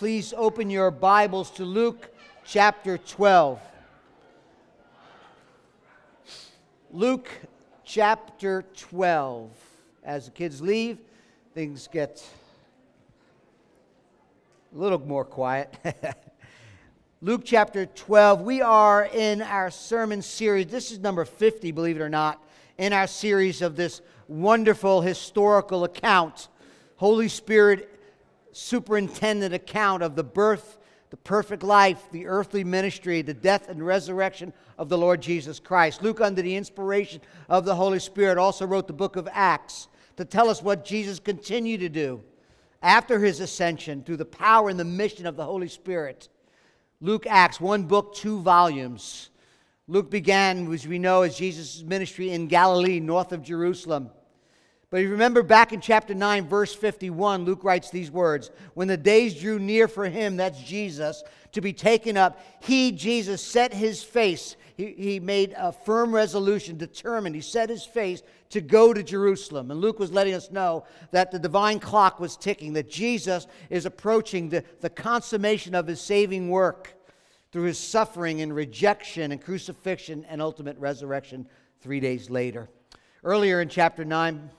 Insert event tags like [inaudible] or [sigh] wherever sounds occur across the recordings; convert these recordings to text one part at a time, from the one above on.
please open your Bibles to Luke chapter 12. Luke chapter 12. As the kids leave, things get a little more quiet. [laughs] Luke chapter 12. We are in our sermon series. This is number 50, believe it or not, in our series of this wonderful historical account, Holy Spirit superintendent account of the birth, the perfect life, the earthly ministry, the death and resurrection of the Lord Jesus Christ. Luke, under the inspiration of the Holy Spirit, also wrote the book of Acts to tell us what Jesus continued to do after his ascension through the power and the mission of the Holy Spirit. Luke Acts, one book, two volumes. Luke began, as we know, as Jesus' ministry in Galilee, north of Jerusalem. But if you remember back in chapter 9, verse 51, Luke writes these words When the days drew near for him, that's Jesus, to be taken up, he, Jesus, set his face. He, he made a firm resolution, determined. He set his face to go to Jerusalem. And Luke was letting us know that the divine clock was ticking, that Jesus is approaching the, the consummation of his saving work through his suffering and rejection and crucifixion and ultimate resurrection three days later. Earlier in chapter 9,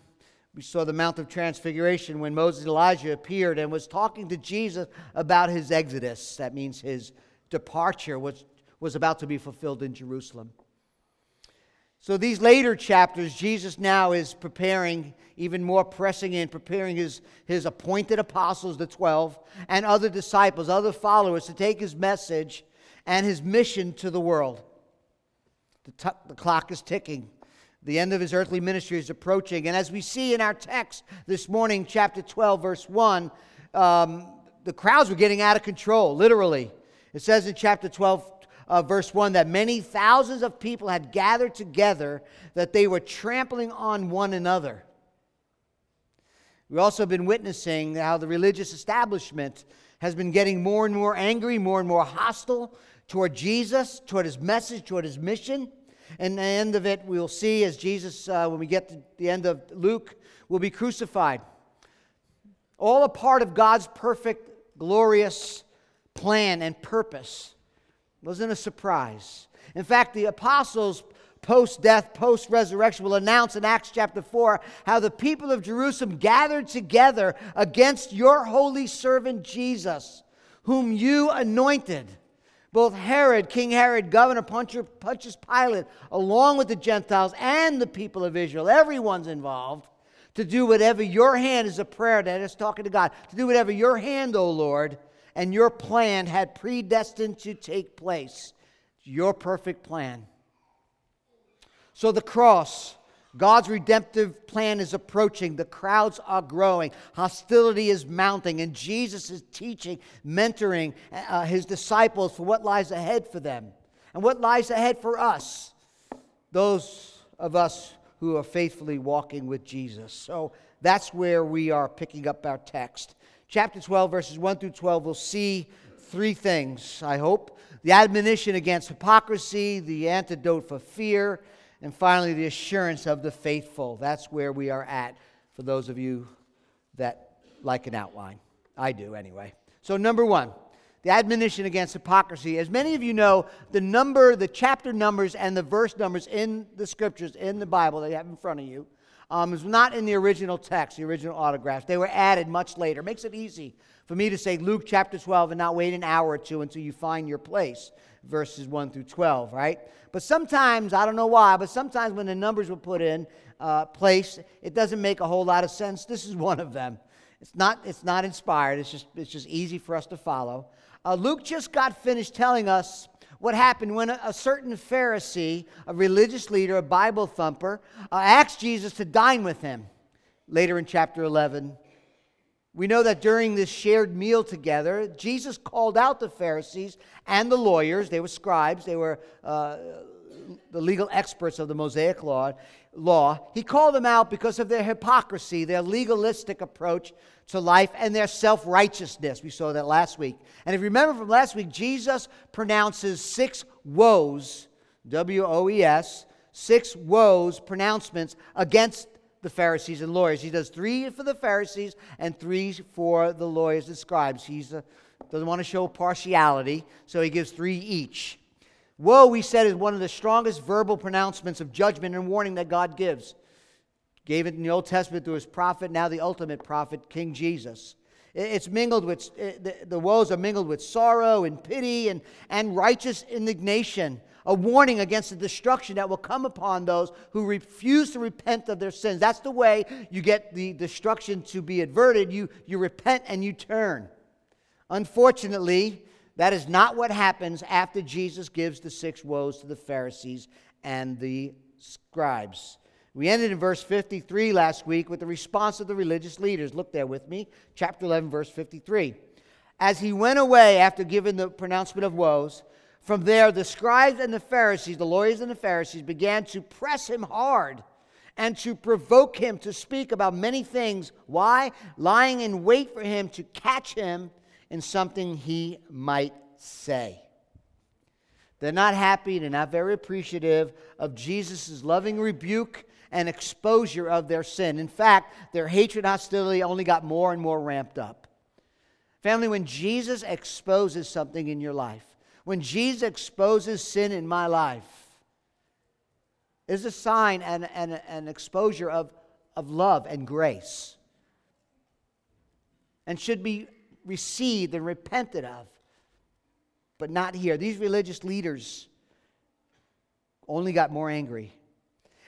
we saw the Mount of Transfiguration when Moses and Elijah appeared and was talking to Jesus about his exodus. That means his departure was, was about to be fulfilled in Jerusalem. So, these later chapters, Jesus now is preparing, even more pressing in, preparing his, his appointed apostles, the 12, and other disciples, other followers, to take his message and his mission to the world. The, t- the clock is ticking. The end of his earthly ministry is approaching. And as we see in our text this morning, chapter 12, verse 1, um, the crowds were getting out of control, literally. It says in chapter 12, uh, verse 1, that many thousands of people had gathered together, that they were trampling on one another. We've also been witnessing how the religious establishment has been getting more and more angry, more and more hostile toward Jesus, toward his message, toward his mission. And the end of it, we'll see as Jesus, uh, when we get to the end of Luke, will be crucified. All a part of God's perfect, glorious plan and purpose. It wasn't a surprise. In fact, the apostles, post death, post resurrection, will announce in Acts chapter 4 how the people of Jerusalem gathered together against your holy servant Jesus, whom you anointed both Herod, King Herod, Governor Pontius Pilate, along with the Gentiles and the people of Israel, everyone's involved, to do whatever your hand is a prayer that is talking to God, to do whatever your hand, O Lord, and your plan had predestined to take place. Your perfect plan. So the cross God's redemptive plan is approaching. The crowds are growing. Hostility is mounting. And Jesus is teaching, mentoring uh, his disciples for what lies ahead for them and what lies ahead for us, those of us who are faithfully walking with Jesus. So that's where we are picking up our text. Chapter 12, verses 1 through 12, we'll see three things, I hope the admonition against hypocrisy, the antidote for fear and finally, the assurance of the faithful. That's where we are at for those of you that like an outline. I do, anyway. So, number one, the admonition against hypocrisy. As many of you know, the number, the chapter numbers, and the verse numbers in the scriptures, in the Bible that you have in front of you, um, is not in the original text, the original autographs. They were added much later. Makes it easy for me to say Luke chapter 12 and not wait an hour or two until you find your place, verses 1 through 12, right? But sometimes, I don't know why, but sometimes when the numbers were put in uh, place, it doesn't make a whole lot of sense. [laughs] This is one of them. It's not, it's not inspired, it's just, it's just easy for us to follow. Uh, Luke just got finished telling us what happened when a, a, certain Pharisee, a religious leader, a Bible thumper, uh, asked Jesus to dine with him. Later in chapter 11, we know that during this shared meal together, Jesus called out the Pharisees and the lawyers. They were scribes, they were uh, the legal experts of the Mosaic law, law. He called them out because of their hypocrisy, their legalistic approach to life, and their self righteousness. We saw that last week. And if you remember from last week, Jesus pronounces six woes, W O E S, six woes, pronouncements against the Pharisees and lawyers. He does three for the Pharisees and three for the lawyers and scribes. He a uh, Doesn't want to show partiality, so he gives three each. Woe, we said, is one of the strongest verbal pronouncements of judgment and warning that God gives. Gave it in the Old Testament through his prophet, now the ultimate prophet, King Jesus. It's mingled with, eh, the, the woes are mingled with sorrow and pity and, and righteous indignation, a warning against the destruction that will come upon those who refuse to repent of their sins. That's the way you get the destruction to be averted. You, you repent and you turn. Unfortunately, that is not what happens after Jesus gives the six woes to the Pharisees and the scribes. We ended in verse 53 last week with the response of the religious leaders. Look there with me, chapter 11, verse 53. As he went away after giving the pronouncement of woes, from there the scribes and the Pharisees, the lawyers and the Pharisees, began to press him hard and to provoke him to speak about many things. Why? Lying in wait for him to catch him in something he might say. They're not happy, they're not very appreciative of Jesus' loving rebuke and exposure of their sin. In fact, their hatred and hostility only got more and more ramped up. Family, when Jesus exposes something in your life, when Jesus exposes sin in my life, is a sign and an exposure of, of love and grace and should be received and repented of, but not here. These religious leaders only got more angry.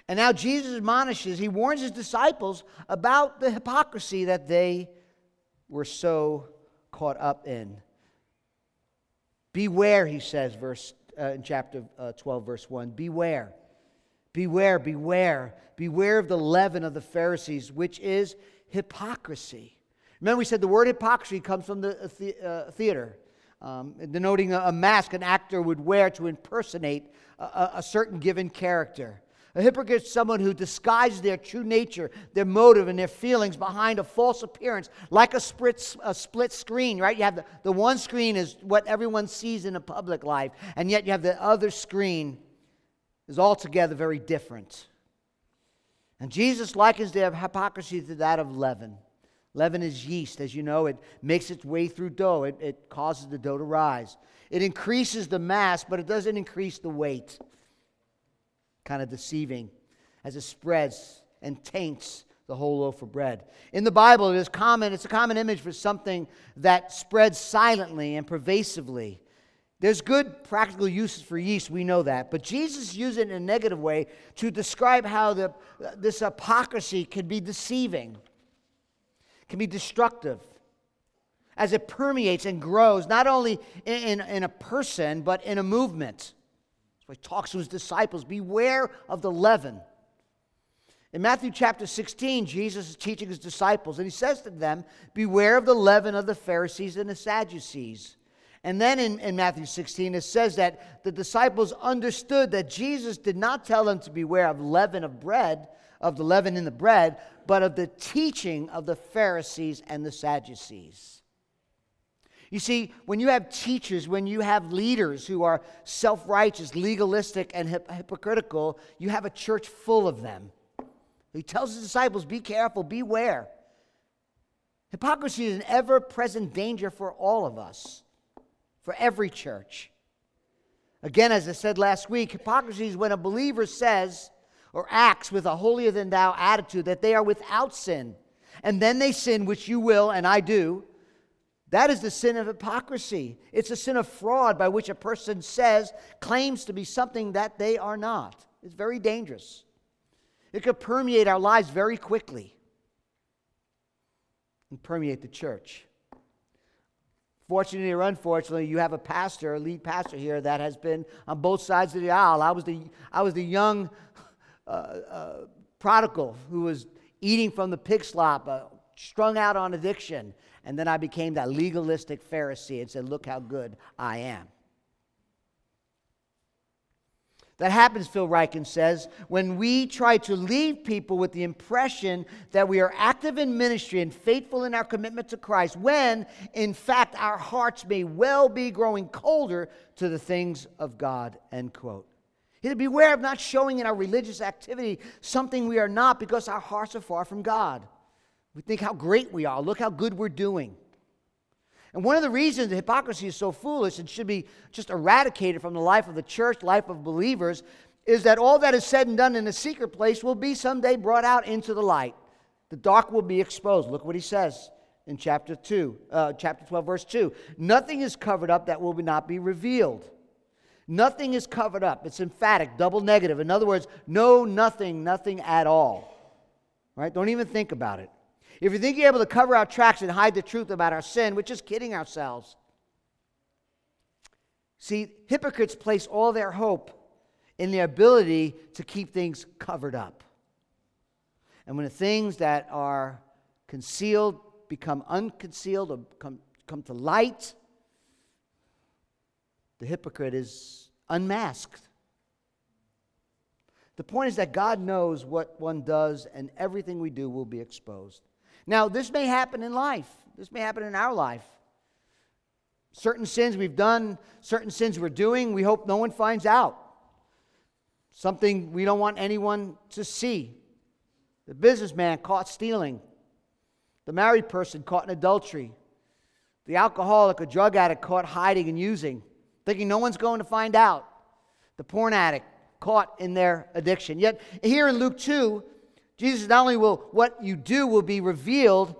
And now Jesus admonishes, he warns his disciples about the hypocrisy that they were so caught up in. Beware, he says, verse uh, in chapter uh, 12, verse 1. Beware. Beware, beware. Beware of the leaven of the Pharisees, which is hypocrisy. Remember, we said the word hypocrisy comes from the, uh, uh, theater, um, denoting a, a, mask an actor would wear to impersonate a, a certain given character. A hypocrite is someone who disguises their true nature, their motive, and their feelings behind a false appearance, like a split, a split screen, right? You have the, the one screen is what everyone sees in a public life, and yet you have the other screen is altogether very different. And Jesus likens their hypocrisy to that of leaven. Leaven is yeast, as you know, it makes its way through dough, it, it causes the dough to rise. It increases the mass, but it doesn't increase the weight kind of deceiving as it spreads and taints the whole loaf of bread. In the Bible, it is common, it's a common image for something that spreads silently and pervasively. There's good practical uses for yeast, we know that. But Jesus used it in a negative way to describe how the, this hypocrisy can be deceiving, can be destructive, as it permeates and grows, not only in, in, in a person, but in a movement. He talks to his disciples beware of the leaven. In Matthew chapter 16, Jesus is teaching his disciples, and he says to them, Beware of the leaven of the Pharisees and the Sadducees. And then in, in Matthew 16, it says that the disciples understood that Jesus did not tell them to beware of leaven of bread, of the leaven in the bread, but of the teaching of the Pharisees and the Sadducees. You see, when you have teachers, when you have leaders who are self righteous, legalistic, and hip- hypocritical, you have a church full of them. He tells his disciples, Be careful, beware. Hypocrisy is an ever present danger for all of us, for every church. Again, as I said last week, hypocrisy is when a believer says or acts with a holier than thou attitude that they are without sin. And then they sin, which you will, and I do, that is the sin of hypocrisy. It's a sin of fraud by which a person says, claims to be something that they are not. It's very dangerous. It could permeate our lives very quickly and permeate the church. Fortunately or unfortunately, you have a pastor, a lead pastor here, that has been on both sides of the aisle. I was the, I was the young uh, uh, prodigal who was eating from the pig slop, uh, strung out on addiction. And then I became that legalistic Pharisee and said, Look how good I am. That happens, Phil Ryken says, when we try to leave people with the impression that we are active in ministry and faithful in our commitment to Christ, when in fact our hearts may well be growing colder to the things of God. End quote. He said, Beware of not showing in our religious activity something we are not because our hearts are far from God. We think how great we are. Look how good we're doing. And one of the reasons that hypocrisy is so foolish and should be just eradicated from the life of the church, life of believers, is that all that is said and done in a secret place will be someday brought out into the light. The dark will be exposed. Look what he says in chapter 2, uh, chapter 12, verse 2. Nothing is covered up that will not be revealed. Nothing is covered up. It's emphatic, double negative. In other words, no, nothing, nothing at all. Right? Don't even think about it. If you think you're able to cover our tracks and hide the truth about our sin, we're just kidding ourselves. See, hypocrites place all their hope in their ability to keep things covered up. And when the things that are concealed become unconcealed or come, come to light, the hypocrite is unmasked. The point is that God knows what one does, and everything we do will be exposed. Now, this may happen in life, this may happen in our life. Certain sins we've done, certain sins we're doing, we hope no one finds out. Something we don't want anyone to see. The businessman caught stealing, the married person caught in adultery, the alcoholic or drug addict caught hiding and using, thinking no one's going to find out, the porn addict caught in their addiction. Yet here in Luke 2, Jesus not only will what you do will be revealed,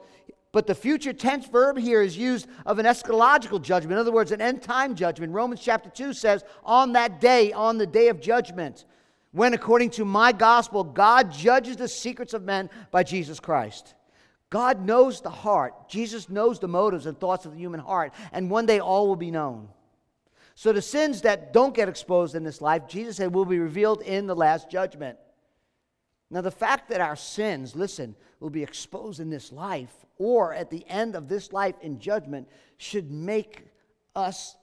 but the future tense verb here is used of an eschatological judgment. In other words, an end time judgment. Romans chapter 2 says, On that day, on the day of judgment, when according to my gospel, God judges the secrets of men by Jesus Christ. God knows the heart. Jesus knows the motives and thoughts of the human heart. And one day all will be known. So the sins that don't get exposed in this life, Jesus said, will be revealed in the last judgment. Now, the fact that our sins, listen, will be exposed in this life or at the end of this life in judgment should make us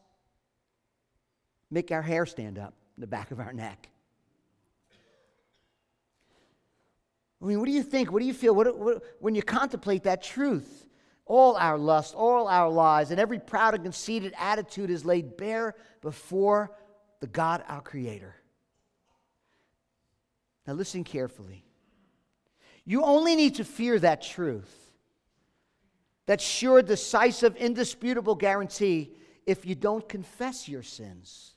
make our hair stand up in the back of our neck. I mean, what do you think? What do you feel what, what, when you contemplate that truth? All our lust, all our lies, and every proud and conceited attitude is laid bare before the God, our Creator. Now, listen carefully. You only need to fear that truth, that sure, decisive, indisputable guarantee, if you don't confess your sins.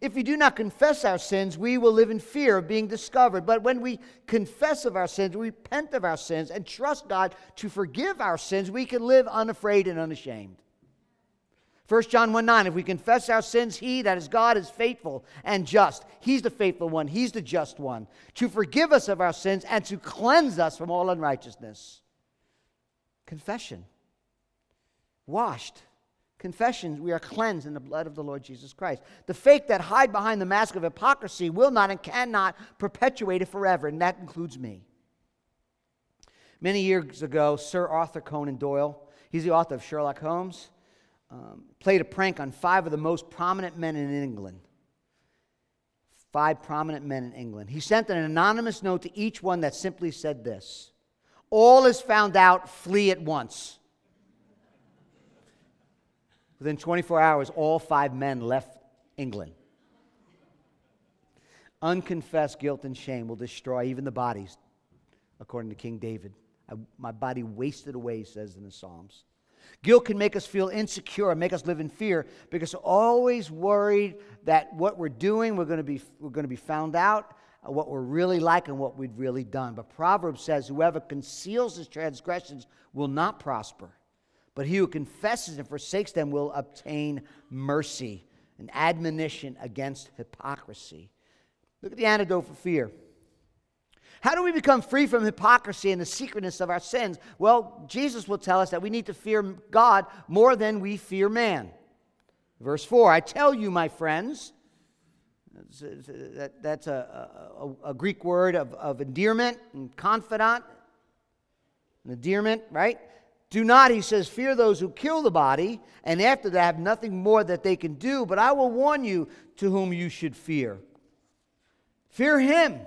If we do not confess our sins, we will live in fear of being discovered. But when we confess of our sins, repent of our sins, and trust God to forgive our sins, we can live unafraid and unashamed. 1 John 1 9, if we confess our sins, he, that is God, is faithful and just. He's the faithful one, he's the just one, to forgive us of our sins and to cleanse us from all unrighteousness. Confession. Washed. Confession, we are cleansed in the blood of the Lord Jesus Christ. The fake that hide behind the mask of hypocrisy will not and cannot perpetuate it forever, and that includes me. Many years ago, Sir Arthur Conan Doyle, he's the author of Sherlock Holmes um, played a prank on five of the most prominent men in England. Five prominent men in England. He sent an anonymous note to each one that simply said this All is found out, flee at once. Within 24 hours, all five men left England. Unconfessed guilt and shame will destroy even the bodies, according to King David. I, my body wasted away, says in the Psalms. Guilt can make us feel insecure, make us live in fear because we're always worried that what we're doing, we're going to be, we're going to be found out, uh, what we're really like, and what we've really done. But Proverbs says, Whoever conceals his transgressions will not prosper, but he who confesses and forsakes them will obtain mercy, an admonition against hypocrisy. Look at the antidote for fear. How do we become free from hypocrisy and the secretness of our sins? Well, Jesus will tell us that we need to fear God more than we fear man. Verse 4 I tell you, my friends, that's a, a, a Greek word of, of endearment and confidant. An endearment, right? Do not, he says, fear those who kill the body, and after that have nothing more that they can do, but I will warn you to whom you should fear. Fear him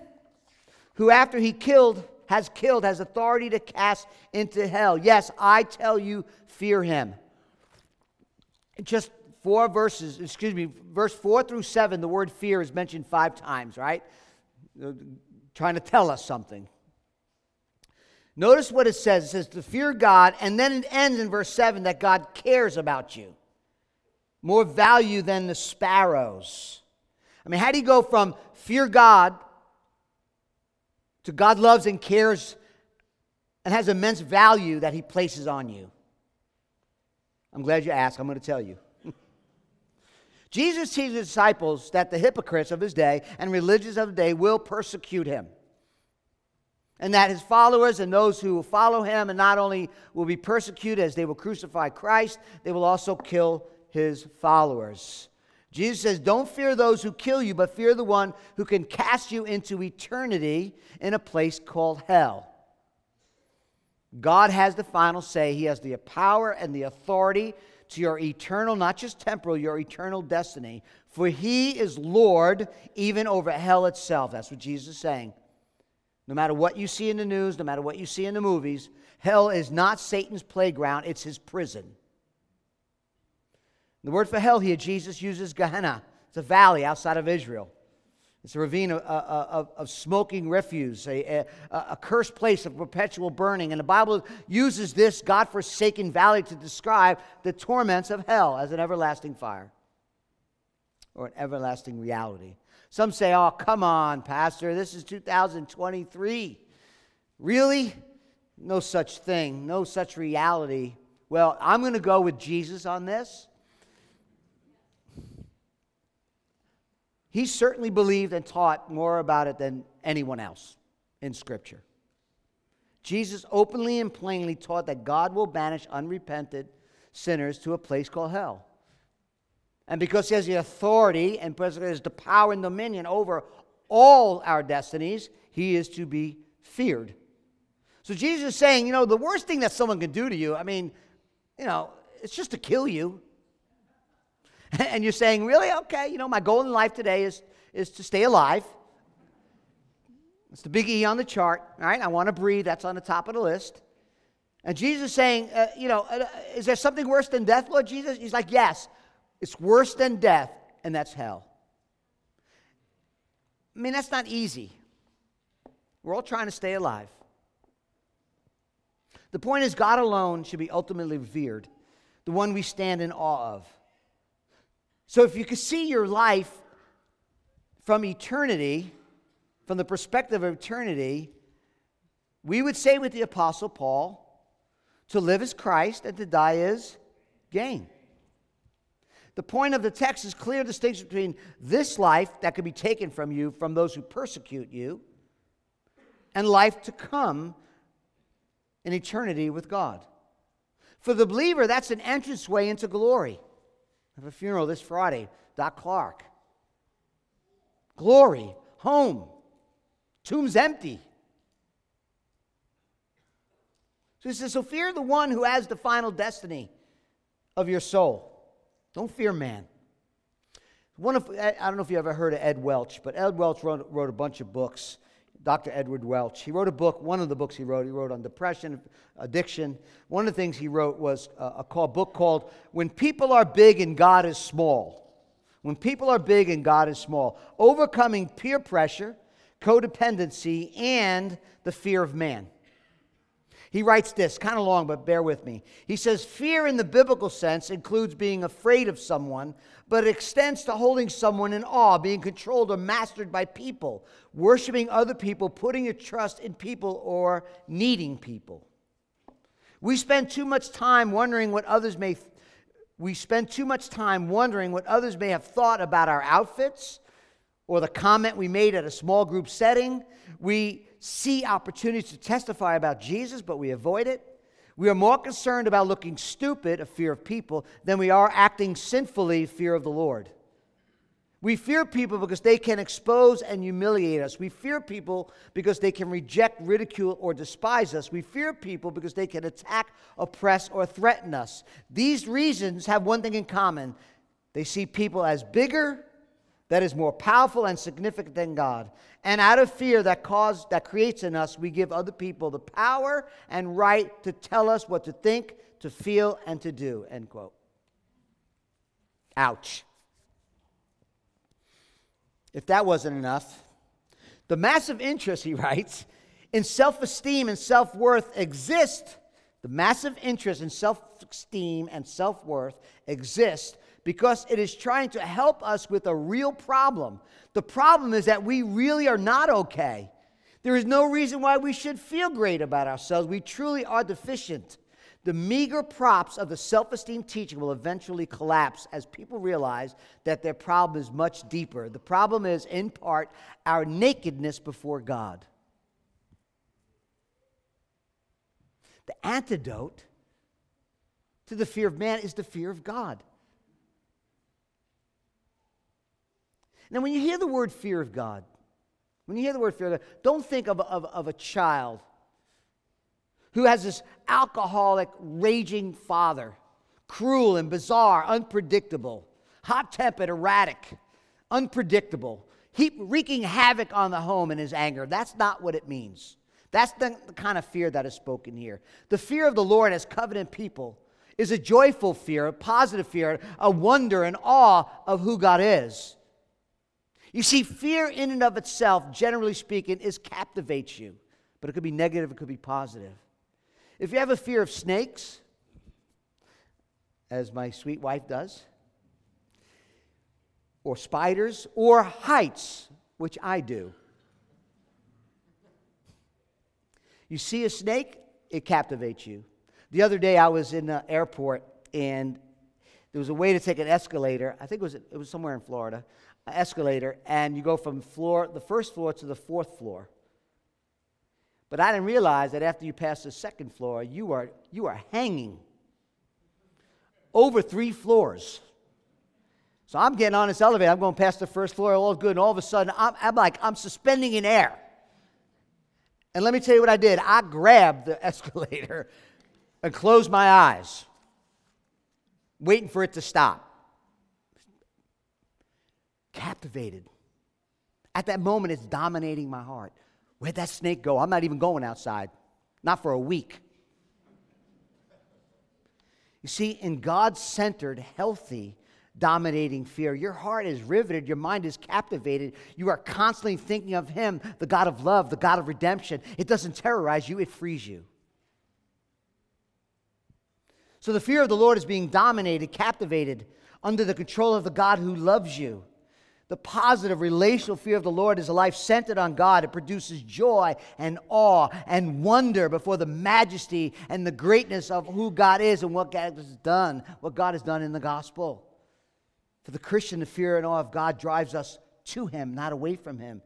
who after he killed has killed has authority to cast into hell. Yes, I tell you, fear him. Just four verses, excuse me, verse 4 through 7, the word fear is mentioned five times, right? Trying to tell us something. Notice what it says. It says to fear God, and then it ends in verse 7 that God cares about you. More value than the sparrows. I mean, how do you go from fear God to God loves and cares and has immense value that he places on you? I'm glad you asked. I'm going to tell you. [laughs] Jesus teaches his disciples that the hypocrites of his day and religions of the day will persecute him. And that his followers and those who will follow him and not only will be persecuted as they will crucify Christ, they will also kill his followers. Jesus says, Don't fear those who kill you, but fear the one who can cast you into eternity in a place called hell. God has the final say. He has the power and the authority to your eternal, not just temporal, your eternal destiny. For he is Lord even over hell itself. That's what Jesus is saying. No matter what you see in the news, no matter what you see in the movies, hell is not Satan's playground, it's his prison. The word for hell here, Jesus uses Gehenna. It's a valley outside of Israel. It's a ravine of, uh, uh, of, of smoking refuse, a, a, a, cursed place of perpetual burning. And the Bible uses this God forsaken valley to describe the torments of hell as an everlasting fire or an everlasting reality. Some say, oh, come on, Pastor, this is 2023. Really? No such thing, no such reality. Well, I'm going to go with Jesus on this. He certainly believed and taught more about it than anyone else in Scripture. Jesus openly and plainly taught that God will banish unrepented sinners to a place called hell. And because he has the authority and has the power and dominion over all our destinies, he is to be feared. So Jesus is saying, you know, the worst thing that someone can do to you, I mean, you know, it's just to kill you. [laughs] and you're saying, really? Okay, you know, my goal in life today is, is to stay alive. It's the big E on the chart, all right? I want to breathe. That's on the top of the list. And Jesus saying, uh, you know, uh, is there something worse than death, Lord Jesus? He's like, yes, it's worse than death, and that's hell. I mean, that's not easy. We're all trying to stay alive. The point is, God alone should be ultimately revered, the one we stand in awe of. So if you could see your life from eternity, from the perspective of eternity, we would say with the Apostle Paul, to live is Christ and to die is gain. The point of the text is clear distinction between this life that could be taken from you from those who persecute you and life to come in eternity with God. For the believer, that's an entranceway into glory have a funeral this Friday. Doc Clark. Glory, home. Tomb's empty. So he says, So fear the one who has the final destiny of your soul. Don't fear man. One of, I don't know if you ever heard of Ed Welch, but Ed Welch wrote, wrote a bunch of books. Dr. Edward Welch. He wrote a book, one of the books he wrote, he wrote on depression, addiction. One of the things he wrote was uh, a, a, book called When People Are Big and God is Small. When People Are Big and God is Small. Overcoming peer pressure, codependency, and the fear of man. He writes this, kind of long, but bear with me. He says, Fear in the biblical sense includes being afraid of someone, but it extends to holding someone in awe, being controlled or mastered by people, worshiping other people, putting your trust in people, or needing people. We spend too much time wondering what others may we spend too much time wondering what others may have thought about our outfits or the comment we made at a small group setting. We see opportunities to testify about Jesus, but we avoid it. We are more concerned about looking stupid, a fear of people, than we are acting sinfully, fear of the Lord. We fear people because they can expose and humiliate us. We fear people because they can reject, ridicule, or despise us. We fear people because they can attack, oppress, or threaten us. These reasons have one thing in common they see people as bigger, that is more powerful and significant than God. And out of fear that cause that creates in us, we give other people the power and right to tell us what to think, to feel, and to do. End quote. Ouch. If that wasn't enough, the massive interest, [laughs] he writes, in self esteem and self worth exist, the massive interest in self esteem and self worth exists because it is trying to help us with a real problem. The problem is that we really are not okay. There is no reason why we should feel great about ourselves. We truly are deficient. The meager props of the self esteem teaching will eventually collapse as people realize that their problem is much deeper. The problem is, in part, our nakedness before God. The antidote to the fear of man is the fear of God. Now, when you hear the word fear of God, when you hear the word fear of God, don't think of, of, of a child who has this alcoholic, raging father, cruel and bizarre, unpredictable, hot tempered, erratic, unpredictable, he, wreaking havoc on the home in his anger. That's not what it means. That's the, the kind of fear that is spoken here. The fear of the Lord as covenant people is a joyful fear, a positive fear, a wonder and awe of who God is. You see, fear in and of itself, generally speaking, is captivates you, but it could be negative, it could be positive. If you have a fear of snakes, as my sweet wife does, or spiders, or heights, which I do, you see a snake, it captivates you. The other day I was in the airport and there was a way to take an escalator. I think it was, it was somewhere in Florida escalator, and you go from floor, the first floor to the fourth floor. But I didn't realize that after you pass the second floor, you are, you are hanging over three floors. So I'm getting on this elevator. I'm going past the first floor, all good, and all of a sudden, I'm, I'm like, I'm suspending in air. And let me tell you what I did. I grabbed the [laughs] escalator and closed my eyes, waiting for it to stop captivated. At that moment, it's dominating my heart. Where'd that snake go? I'm not even going outside, not for a week. You see, in God centered, healthy, dominating fear, your heart is riveted, your mind is captivated. You are constantly thinking of Him, the God of love, the God of redemption. It doesn't terrorize you, it frees you. So the fear of the Lord is being dominated, captivated, under the control of the God who loves you. The positive relational fear of the Lord is a life centered on God. It produces joy and awe and wonder before the majesty and the greatness of who God is and what God has done, what God has done in the gospel. For the Christian, the fear and awe of God drives us to Him, not away from Him.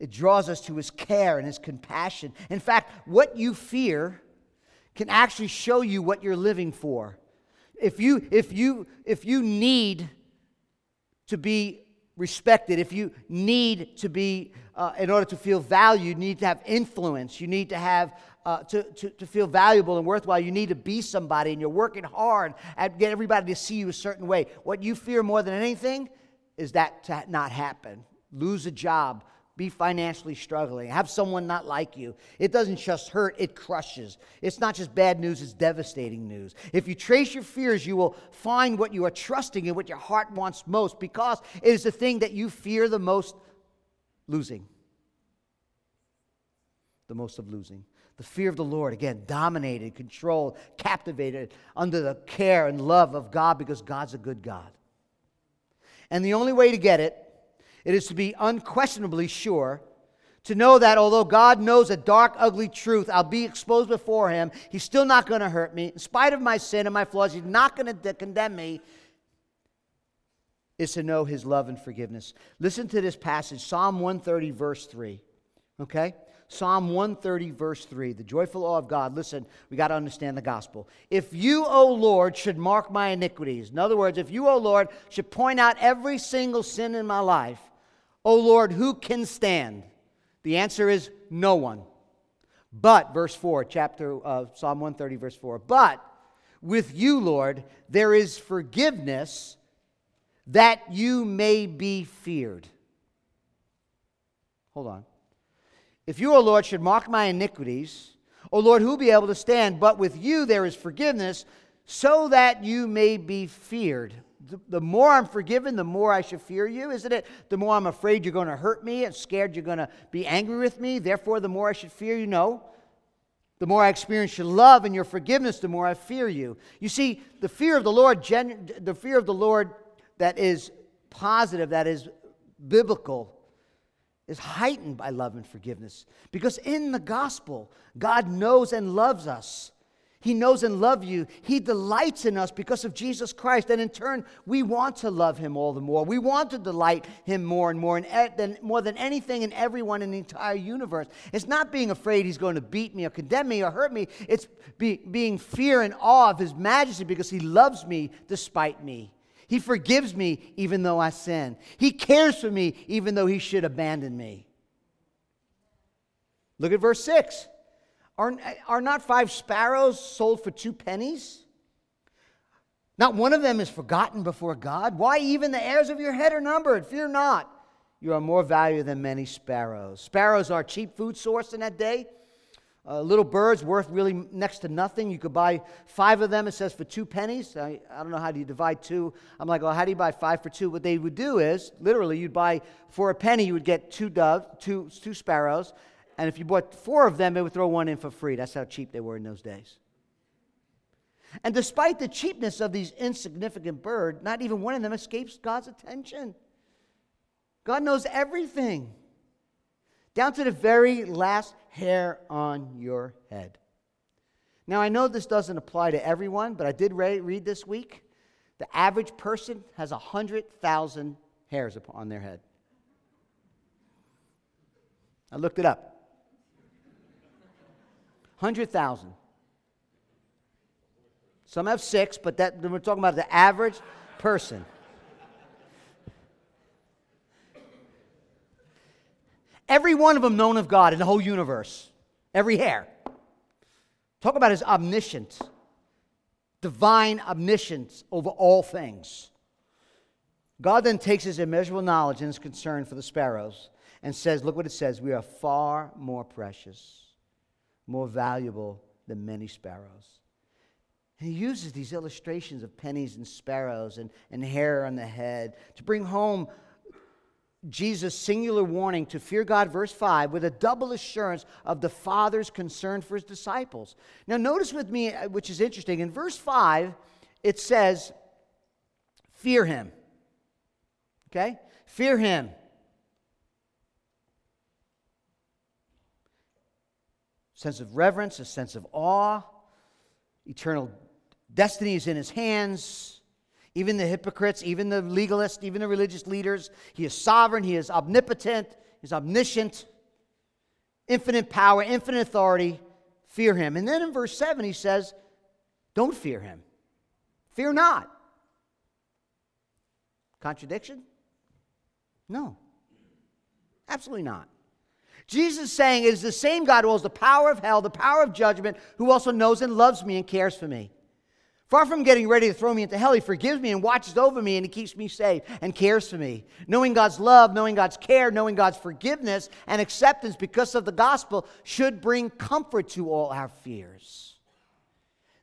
It draws us to His care and His compassion. In fact, what you fear can actually show you what you're living for. If you, if you, if you need to be respected, if you need to be, uh, in order to feel valued, you need to have influence, you need to have, uh, to, to, to feel valuable and worthwhile, you need to be somebody, and you're working hard at get everybody to see you a certain way. What you fear more than anything is that to not happen. Lose a job, be financially struggling, have someone not like you. It doesn't just hurt, it crushes. It's not just bad news, it's devastating news. If you trace your fears, you will find what you are trusting in, what your heart wants most, because it is the thing that you fear the most losing. The most of losing. The fear of the Lord, again, dominated, controlled, captivated under the care and love of God because God's a good God. And the only way to get it it is to be unquestionably sure to know that although God knows a dark, ugly truth, I'll be exposed before Him. He's still not going to hurt me. In spite of my sin and my flaws, He's not going to condemn me. Is to know His love and forgiveness. Listen to this passage, Psalm 130, verse 3. Okay? Psalm 130, verse 3, the joyful awe of God. Listen, we got to understand the gospel. If you, O Lord, should mark my iniquities, in other words, if you, O Lord, should point out every single sin in my life, O Lord, who can stand? The answer is no one. But, verse 4, chapter uh, Psalm 130, verse 4, but with you, Lord, there is forgiveness that you may be feared. Hold on. If you, O Lord, should mark my iniquities, O Lord, who will be able to stand? But with you there is forgiveness, so that you may be feared. the, the more I'm forgiven, the more I should fear you, isn't it? The more I'm afraid you're going to hurt me and scared you're going to be angry with me, therefore, the more I should fear you. No. The more I experience your love and your forgiveness, the more I fear you. You see, the fear of the Lord, the fear of the Lord that is positive, that is biblical, is heightened by love and forgiveness. Because in the gospel, God knows and loves us. He knows and loves you. He delights in us because of Jesus Christ. And in turn, we want to love him all the more. We want to delight him more and more, and than, more than anything and everyone in the entire universe. It's not being afraid he's going to beat me or condemn me or hurt me. It's be, being fear and awe of his majesty because he loves me despite me. He forgives me even though I sin. He cares for me even though he should abandon me. Look at verse 6. Are, are not five sparrows sold for two pennies? Not one of them is forgotten before God. Why, even the hairs of your head are numbered. Fear not. You are more valuable than many sparrows. Sparrows are a cheap food source in that day. Uh, little birds worth really next to nothing. You could buy five of them, it says, for two pennies. I, I don't know how do you divide two. I'm like, well, how do you buy five for two? What they would do is, literally, you'd buy for a penny, you would get two doves, two, two sparrows, and if you bought four of them, they would throw one in for free. That's how cheap they were in those days. And despite the cheapness of these insignificant birds, not even one of them escapes God's attention. God knows everything, down to the very last hair on your head. Now, I know this doesn't apply to everyone, but I did read this week the average person has 100,000 hairs on their head. I looked it up. 100,000. Some have six, but that, we're talking about the average person. Every one of them known of God in the whole universe, every hair. Talk about his omniscience, divine omniscience over all things. God then takes his immeasurable knowledge and his concern for the sparrows and says, Look what it says, we are far more precious more valuable than many sparrows. And he uses these illustrations of pennies and sparrows and, and hair on the head to bring home Jesus' singular warning to fear God, verse 5, with a double assurance of the Father's concern for his disciples. Now, notice with me, uh, which is interesting, in verse 5, it says, Fear him. Okay? Fear him. sense of reverence, a sense of awe. Eternal destiny is in his hands. Even the hypocrites, even the legalists, even the religious leaders, he is sovereign, he is omnipotent, he's omniscient, infinite power, infinite authority. Fear him. And then in verse 7, he says, Don't fear him. Fear not. Contradiction? No. Absolutely not. Jesus is saying it is the same God who holds the power of hell, the power of judgment, who also knows and loves me and cares for me. Far from getting ready to throw me into hell, he forgives me and watches over me and he keeps me safe and cares for me. Knowing God's love, knowing God's care, knowing God's forgiveness and acceptance because of the gospel should bring comfort to all our fears.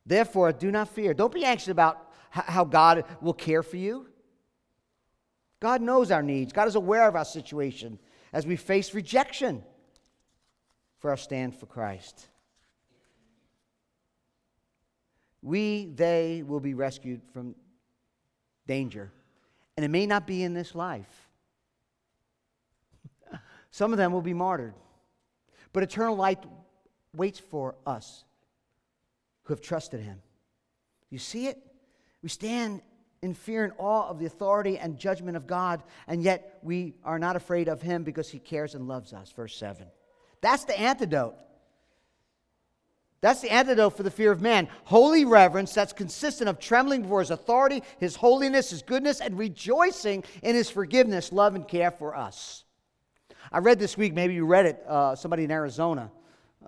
Therefore, do not fear. Don't be anxious about how God will care for you. God knows our needs, God is aware of our situation as we face rejection for our stand for Christ. We, they will be rescued from danger. And it may not be in this life. [laughs] Some of them will be martyred. But eternal life waits for us who have trusted him. You see it? We stand in fear and awe of the authority and judgment of God, and yet we are not afraid of him because he cares and loves us. Verse 7. That's the antidote. That's the antidote for the fear of man. Holy reverence that's consistent of trembling before his authority, his holiness, his goodness, and rejoicing in his forgiveness, love, and care for us. I read this week, maybe you read it, uh, somebody in Arizona,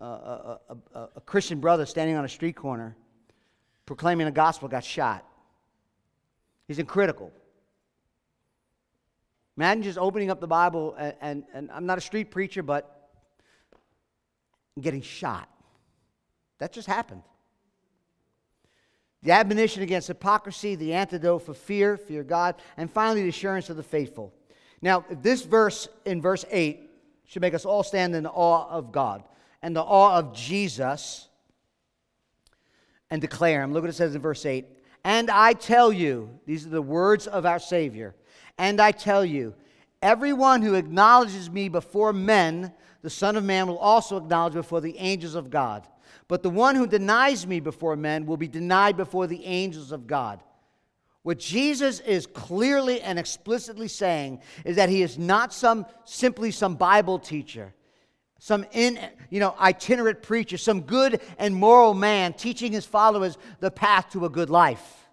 uh, a, a, a Christian brother standing on a street corner proclaiming the gospel got shot. He's in critical. Imagine just opening up the Bible, and, and, and I'm not a street preacher, but getting shot. That just happened. the admonition against hypocrisy, the antidote for fear, fear God, and finally the assurance of the faithful. Now, this verse in verse 8 should make us all stand in awe of God and the awe of Jesus and declare him. Look what it says in verse 8. And I tell you, these are the words of our Savior, and I tell you, everyone who acknowledges me before men, the Son of Man will also acknowledge before the angels of God. But the one who denies me before men will be denied before the angels of God. What Jesus is clearly and explicitly saying is that he is not some simply some Bible teacher, some in, you know, itinerant preacher, some good and moral man teaching his followers the path to a good life.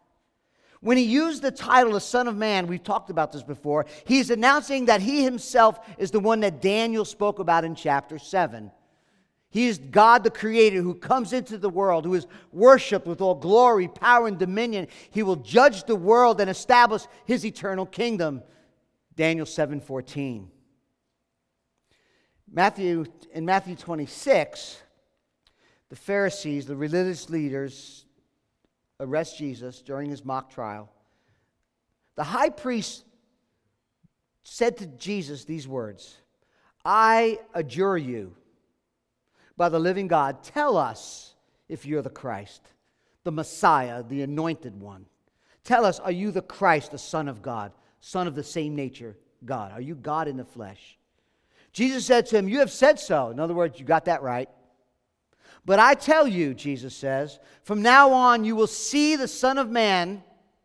When he used the title of Son of Man, we've talked about this before, he's announcing that he himself is the one that Daniel spoke about in chapter 7. He is God the Creator who comes into the world, who is worshiped with all glory, power, and dominion. He will judge the world and establish his eternal kingdom. Daniel 7 14. Matthew, in Matthew 26, the Pharisees, the religious leaders, arrest Jesus during his mock trial. The high priest said to Jesus these words I adjure you by the living God, tell us if you're the Christ, the Messiah, the anointed one. Tell us, are you the Christ, the Son of God, Son of the same nature, God? Are you God in the flesh? Jesus said to him, You have said so. In other words, you got that right. But I tell you, Jesus says, from now on you will see the Son of Man,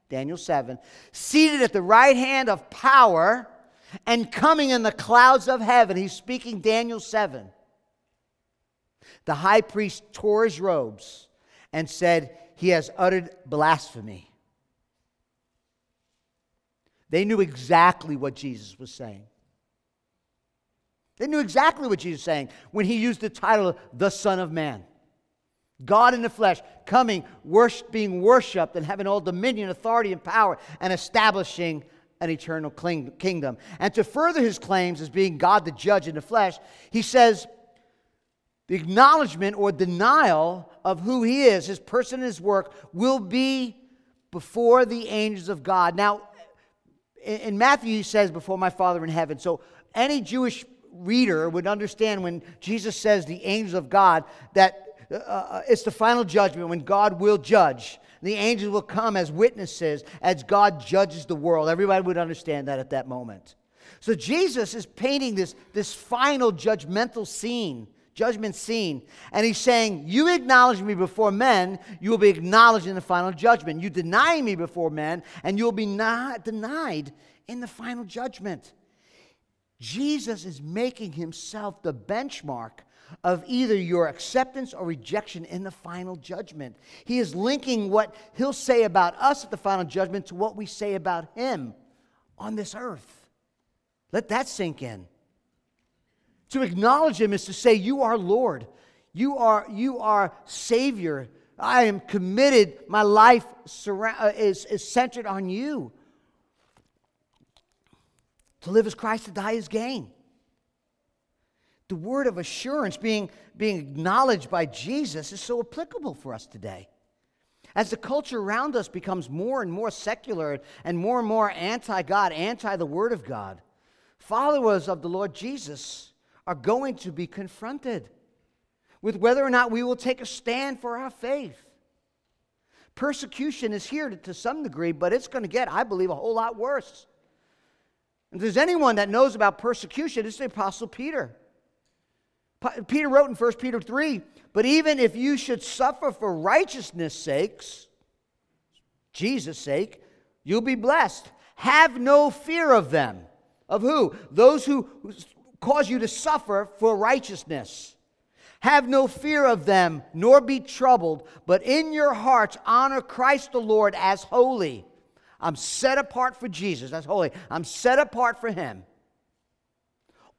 Daniel 7, seated at the right hand of power and coming in the clouds of heaven. He's speaking Daniel 7 the high priest tore his robes and said, He has uttered blasphemy. They knew exactly what Jesus was saying. They knew exactly what Jesus was saying when he used the title the Son of Man. God in the flesh, coming, worship, being worshiped, and having all dominion, authority, and power, and establishing an eternal kingdom. And to further his claims as being God the judge in the flesh, he says, the acknowledgement or denial of who he is, his person and his work, will be before the angels of God. Now, in Matthew, he says, Before my Father in heaven. So any Jewish reader would understand when Jesus says the angels of God that uh, uh, it's the final judgment when God will judge. The angels will come as witnesses as God judges the world. Everybody would understand that at that moment. So Jesus is painting this, this final judgmental scene judgment scene. And he's saying, You acknowledge me before men, you will be acknowledged in the final judgment. You deny me before men, and you will be not denied in the final judgment. Jesus is making himself the benchmark of either your acceptance or rejection in the final judgment. He is linking what he'll say about us at the final judgment to what we say about him on this earth. Let that sink in. To acknowledge him is to say, You are Lord. You are, you are Savior. I am committed. My life uh, is, is centered on you. To live as Christ, to die as gain. The word of assurance being, being acknowledged by Jesus is so applicable for us today. As the culture around us becomes more and more secular and more and more anti God, anti the Word of God, followers of the Lord Jesus are going to be confronted with whether or not we will take a stand for our faith. Persecution is here to, some degree, but it's going to get, I believe, a whole lot worse. If there's anyone that knows about persecution, it's the Apostle Peter. Peter wrote in 1 Peter 3 But even if you should suffer for righteousness' sakes, Jesus' sake, you'll be blessed. Have no fear of them. Of who? Those who cause you to suffer for righteousness. Have no fear of them, nor be troubled, but in your hearts honor Christ the Lord as holy. I'm set apart for Jesus. That's holy. I'm set apart for Him.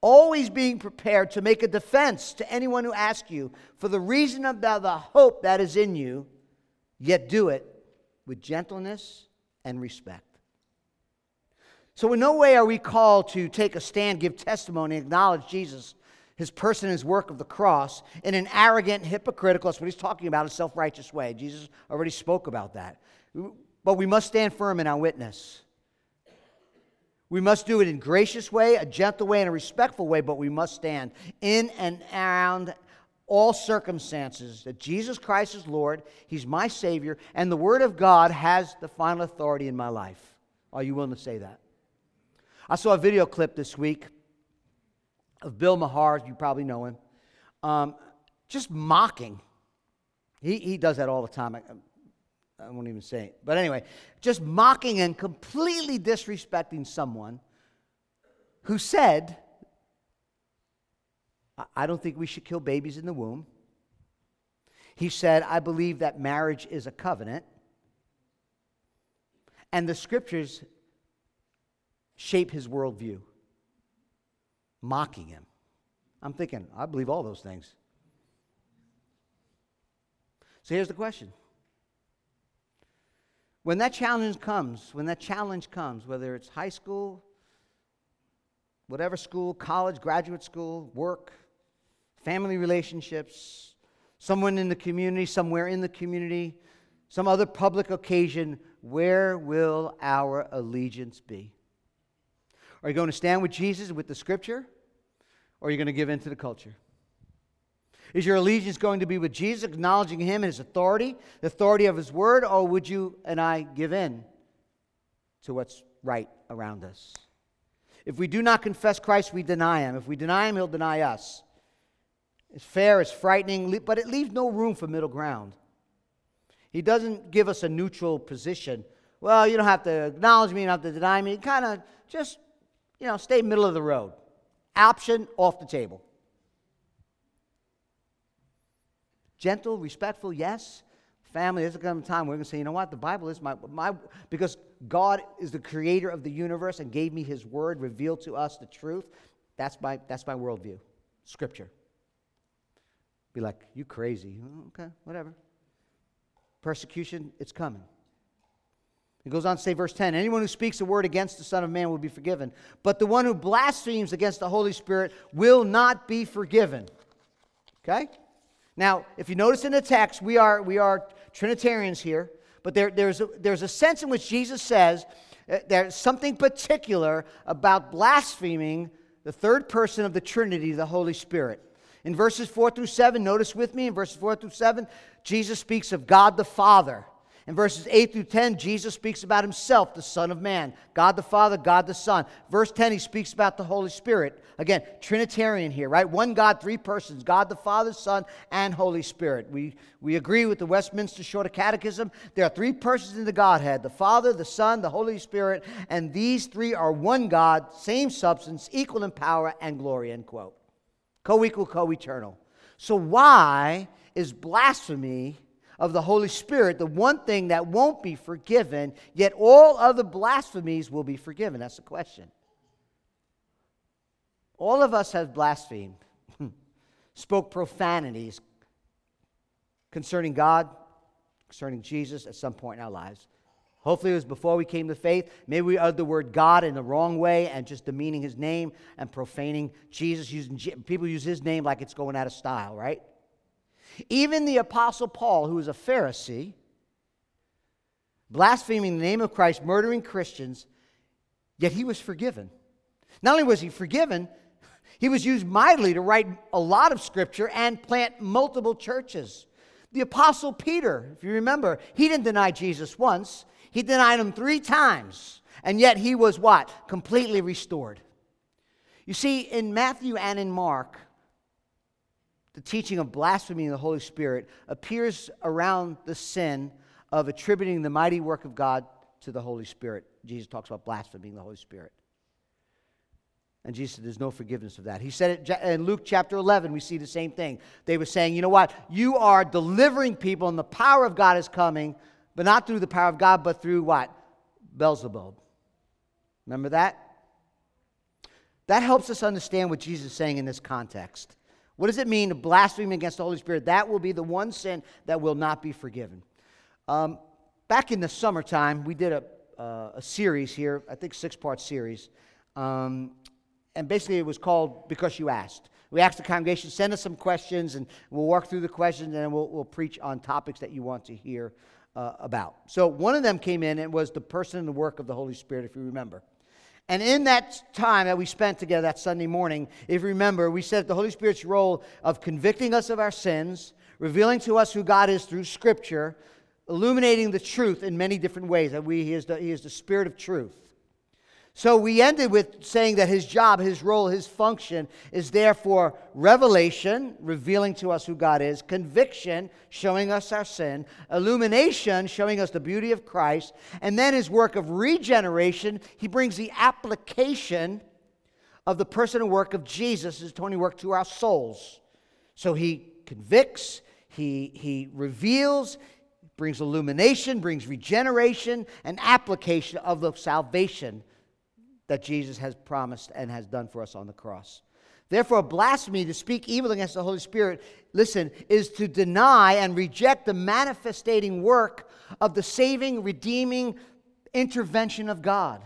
Always being prepared to make a defense to anyone who asks you for the reason of the, the hope that is in you, yet do it with gentleness and respect. So, in no way are we called to take a stand, give testimony, acknowledge Jesus his person his work of the cross in an arrogant, hypocritical, that's what he's talking about, a self righteous way. Jesus already spoke about that. But we must stand firm in our witness. We must do it in a gracious way, a gentle way, and a respectful way, but we must stand in and around all circumstances that Jesus Christ is Lord, He's my Savior, and the Word of God has the final authority in my life. Are you willing to say that? I saw a video clip this week of Bill Maher, you probably know him, um, just mocking. He, he does that all the time. I, I won't even say it. But anyway, just mocking and completely disrespecting someone who said, I don't think we should kill babies in the womb. He said, I believe that marriage is a covenant. And the scriptures shape his worldview, mocking him. I'm thinking, I believe all those things. So here's the question when that challenge comes, when that challenge comes, whether it's high school, whatever school, college, graduate school, work, family relationships, someone in the community, somewhere in the community, some other public occasion, where will our allegiance be? Are you going to stand with Jesus, with the scripture, or are you going to give in to the culture? Is your allegiance going to be with Jesus, acknowledging Him and His authority, the authority of His Word, or would you and I give in to what's right around us? If we do not confess Christ, we deny Him. If we deny Him, He'll deny us. It's fair, it's frightening, but it leaves no room for middle ground. He doesn't give us a neutral position. Well, you don't have to acknowledge me, you don't have to deny me. Kind of just, you know, stay middle of the road. Option off the table. Gentle, respectful, yes. Family, there's a time we're going to say, you know what? The Bible is my, my, because God is the creator of the universe and gave me his word, revealed to us the truth. That's my, that's my worldview. Scripture. Be like, you crazy. Oh, okay, whatever. Persecution, it's coming. It goes on to say, verse 10 Anyone who speaks a word against the Son of Man will be forgiven, but the one who blasphemes against the Holy Spirit will not be forgiven. Okay? Now, if you notice in the text, we are, we are Trinitarians here, but there, there's, a, there's a sense in which Jesus says uh, there's something particular about blaspheming the third person of the Trinity, the Holy Spirit. In verses 4 through 7, notice with me, in verses 4 through 7, Jesus speaks of God the Father. In verses 8 through 10, Jesus speaks about himself, the Son of Man, God the Father, God the Son. Verse 10, he speaks about the Holy Spirit. Again, Trinitarian here, right? One God, three persons God the Father, Son, and Holy Spirit. We, we agree with the Westminster Shorter Catechism. There are three persons in the Godhead the Father, the Son, the Holy Spirit, and these three are one God, same substance, equal in power and glory, end quote. Co equal, co eternal. So, why is blasphemy? Of the Holy Spirit, the one thing that won't be forgiven, yet all other blasphemies will be forgiven? That's the question. All of us have blasphemed, [laughs] spoke profanities concerning God, concerning Jesus at some point in our lives. Hopefully, it was before we came to faith. Maybe we uttered the word God in the wrong way and just demeaning his name and profaning Jesus. Using, people use his name like it's going out of style, right? Even the Apostle Paul, who was a Pharisee, blaspheming the name of Christ, murdering Christians, yet he was forgiven. Not only was he forgiven, he was used mightily to write a lot of scripture and plant multiple churches. The Apostle Peter, if you remember, he didn't deny Jesus once, he denied him three times. And yet he was what? Completely restored. You see, in Matthew and in Mark, the teaching of blaspheming the Holy Spirit appears around the sin of attributing the mighty work of God to the Holy Spirit. Jesus talks about blaspheming the Holy Spirit. And Jesus said, There's no forgiveness of that. He said it in Luke chapter 11, we see the same thing. They were saying, You know what? You are delivering people, and the power of God is coming, but not through the power of God, but through what? Beelzebub. Remember that? That helps us understand what Jesus is saying in this context. What does it mean to blaspheme against the Holy Spirit? That will be the one sin that will not be forgiven. Um, back in the summertime, we did a, uh, a series here, I think six part series. Um, and basically, it was called Because You Asked. We asked the congregation, send us some questions, and we'll work through the questions, and we'll, we'll preach on topics that you want to hear uh, about. So one of them came in and was the person and the work of the Holy Spirit, if you remember. And in that time that we spent together that Sunday morning, if you remember, we said the Holy Spirit's role of convicting us of our sins, revealing to us who God is through Scripture, illuminating the truth in many different ways. That we, he, is the, he is the Spirit of truth. So we ended with saying that his job, his role, his function is therefore revelation, revealing to us who God is, conviction, showing us our sin, illumination, showing us the beauty of Christ, and then his work of regeneration. He brings the application of the person and work of Jesus, his atoning work to our souls. So he convicts, he, he reveals, brings illumination, brings regeneration, and application of the salvation that Jesus has promised and has done for us on the cross. Therefore, blasphemy, to speak evil against the Holy Spirit, listen, is to deny and reject the manifestating work of the saving, redeeming intervention of God.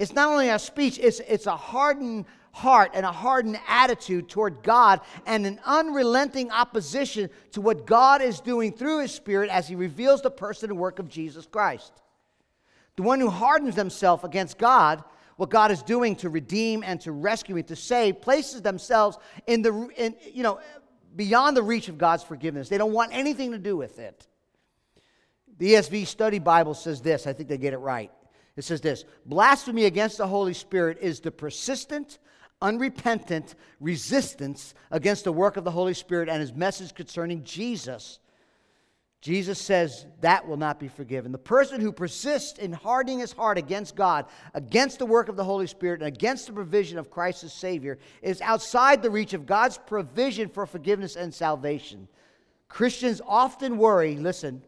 It's not only our speech, it's, it's a hardened heart and a hardened attitude toward God and an unrelenting opposition to what God is doing through His Spirit as He reveals the person and work of Jesus Christ. The one who hardens himself against God what God is doing to redeem and to rescue and to save places themselves in the in, you know beyond the reach of God's forgiveness. They don't want anything to do with it. The ESV Study Bible says this. I think they get it right. It says this Blasphemy against the Holy Spirit is the persistent, unrepentant resistance against the work of the Holy Spirit and his message concerning Jesus Jesus says that will not be forgiven. The person who persists in hardening his heart against God, against the work of the Holy Spirit, and against the provision of Christ as Savior is outside the reach of God's provision for forgiveness and salvation. Christians often worry, listen,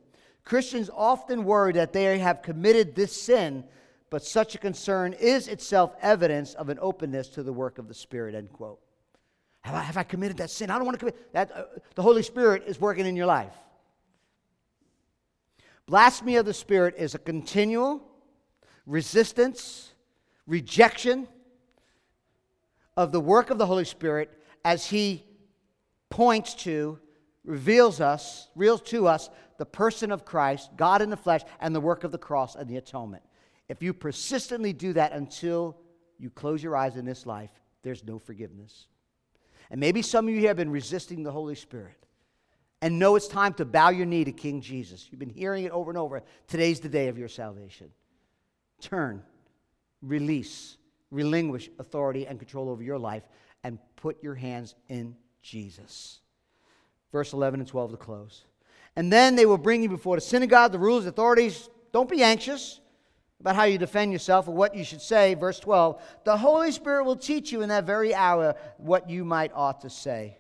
Christians often worry that they have committed this sin, but such a concern is itself evidence of an openness to the work of the Spirit, end quote. Have I, have I committed that sin? I don't want to commit that. Uh, the Holy Spirit is working in your life. Blasphemy of the Spirit is a continual resistance, rejection of the work of the Holy Spirit as He points to, reveals us, reveals to us the person of Christ, God in the flesh, and the work of the cross and the atonement. If you persistently do that until you close your eyes in this life, there's no forgiveness. And maybe some of you have been resisting the Holy Spirit and know it's time to bow your knee to King Jesus. You've been hearing it over and over. Today's the day of your salvation. Turn, release, relinquish authority and control over your life, and put your hands in Jesus. Verse 11 and 12 to close. And then they will bring you before the synagogue, the rulers, authorities. Don't be anxious about how you defend yourself or what you should say. Verse 12 The Holy Spirit will teach you in that very hour what you might ought to say.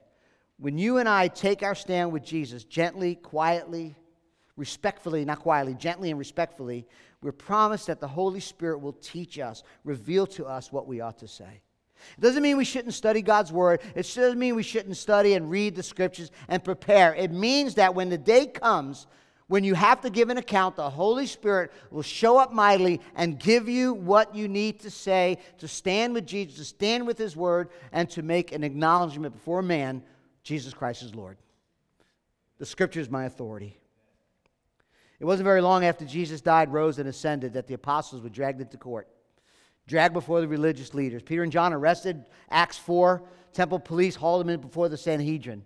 When you and I take our stand with Jesus gently, quietly, respectfully, not quietly, gently and respectfully, we're promised that the Holy Spirit will teach us, reveal to us what we ought to say. It doesn't mean we shouldn't study God's Word. It doesn't mean we shouldn't study and read the Scriptures and prepare. It means that when the day comes when you have to give an account, the Holy Spirit will show up mightily and give you what you need to say to stand with Jesus, to stand with His Word, and to make an acknowledgement before man Jesus Christ is Lord. The scripture is my authority. It wasn't very long after Jesus died, rose, and ascended that the apostles were dragged into court, dragged before the religious leaders. Peter and John arrested, Acts 4, temple police hauled them in before the Sanhedrin.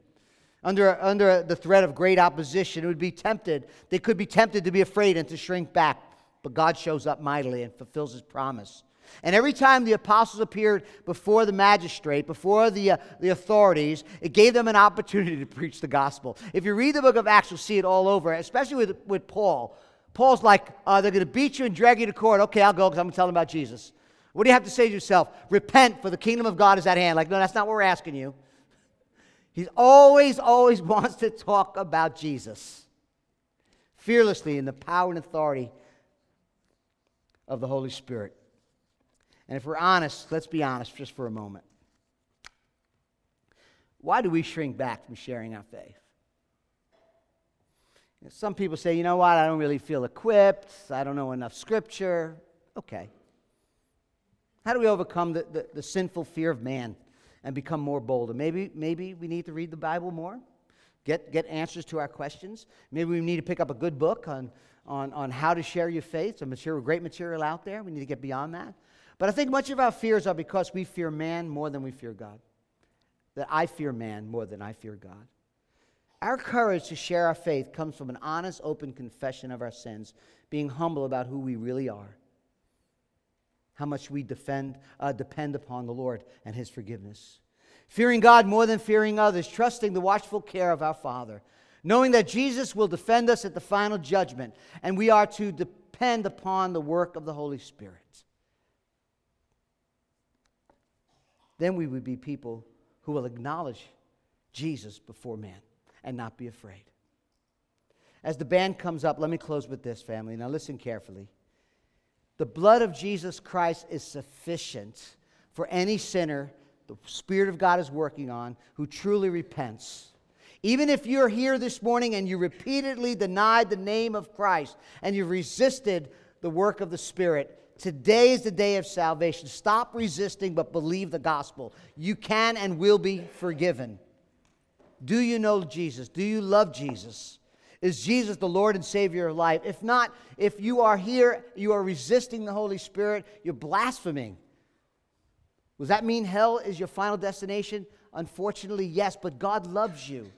Under, under the threat of great opposition, it would be tempted, they could be tempted to be afraid and to shrink back. But God shows up mightily and fulfills his promise. And every time the apostles appeared before the magistrate, before the, uh, the authorities, it gave them an opportunity to preach the gospel. If you read the book of Acts, you'll see it all over, especially with, with Paul. Paul's like, uh, they're going to beat you and drag you to court. Okay, I'll go because I'm going to tell them about Jesus. What do you have to say to yourself? Repent, for the kingdom of God is at hand. Like, no, that's not what we're asking you. He always, always [laughs] wants to talk about Jesus fearlessly in the power and authority of the Holy Spirit. And if we're honest, let's be honest just for a moment. Why do we shrink back from sharing our faith? Some people say, you know what, I don't really feel equipped, I don't know enough scripture. Okay. How do we overcome the, the, the sinful fear of man and become more bold. And maybe, maybe we need to read the Bible more, get, get answers to our questions. Maybe we need to pick up a good book on, on, on how to share your faith. Some material, great material out there. We need to get beyond that. But I think much of our fears are because we fear man more than we fear God. That I fear man more than I fear God. Our courage to share our faith comes from an honest, open confession of our sins, being humble about who we really are, how much we defend, uh, depend upon the Lord and His forgiveness. Fearing God more than fearing others, trusting the watchful care of our Father, knowing that Jesus will defend us at the final judgment, and we are to depend upon the work of the Holy Spirit. Then we would be people who will acknowledge Jesus before man and not be afraid. As the band comes up, let me close with this, family. Now, listen carefully. The blood of Jesus Christ is sufficient for any sinner the Spirit of God is working on who truly repents. Even if you're here this morning and you repeatedly denied the name of Christ and you've resisted the work of the Spirit, today is the day of salvation. Stop resisting, but believe the gospel. You can and will be forgiven. Do you know Jesus? Do you love Jesus? Is Jesus the Lord and Savior of life? If not, if you are here, you are resisting the Holy Spirit, you're blaspheming. Does that mean hell is your final destination? Unfortunately, yes, but God loves you.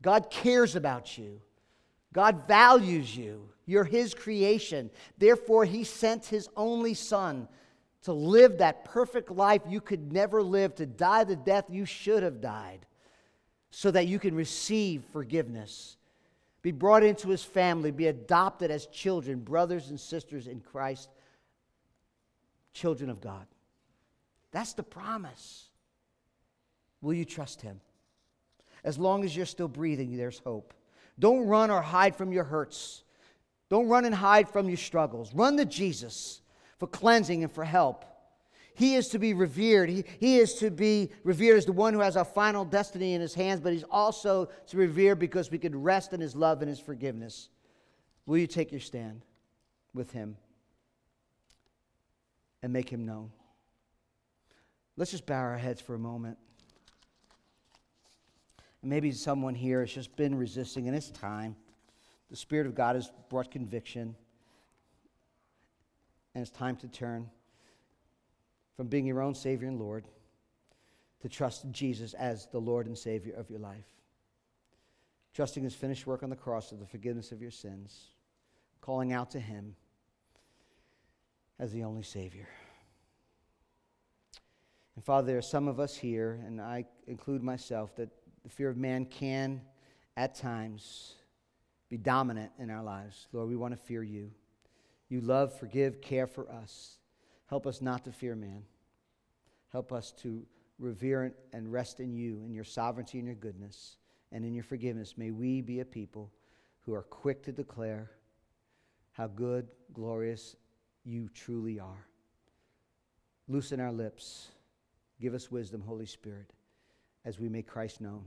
God cares about you. God values you. You're His creation. Therefore, He sent His only Son to live that perfect life you could never live, to die the death you should have died, so that you can receive forgiveness, be brought into his family, be adopted as children, brothers and sisters in Christ, children of God. That's the promise. Will you trust him? As long as you're still breathing, there's hope. Don't run or hide from your hurts. Don't run and hide from your struggles. Run to Jesus for cleansing and for help. He is to be revered. He, he is to be revered as the one who has our final destiny in his hands, but he's also to revere because we can rest in his love and his forgiveness. Will you take your stand with him and make him known? Let's just bow our heads for a moment. Maybe someone here has just been resisting, and it's time. The Spirit of God has brought conviction and it's time to turn from being your own Savior and Lord to trust Jesus as the Lord and Savior of your life. Trusting His finished work on the cross for the forgiveness of your sins, calling out to Him as the only Savior. And Father, there are some of us here, and I include myself, that the fear of man can, at times, be dominant in our lives. Lord, we want to fear you. You love, forgive, care for us. Help us not to fear man. Help us to revere and rest in you, in your sovereignty and your goodness, and in your forgiveness. May we be a people who are quick to declare how good, glorious you truly are. Loosen our lips. Give us wisdom, Holy Spirit, as we make Christ known.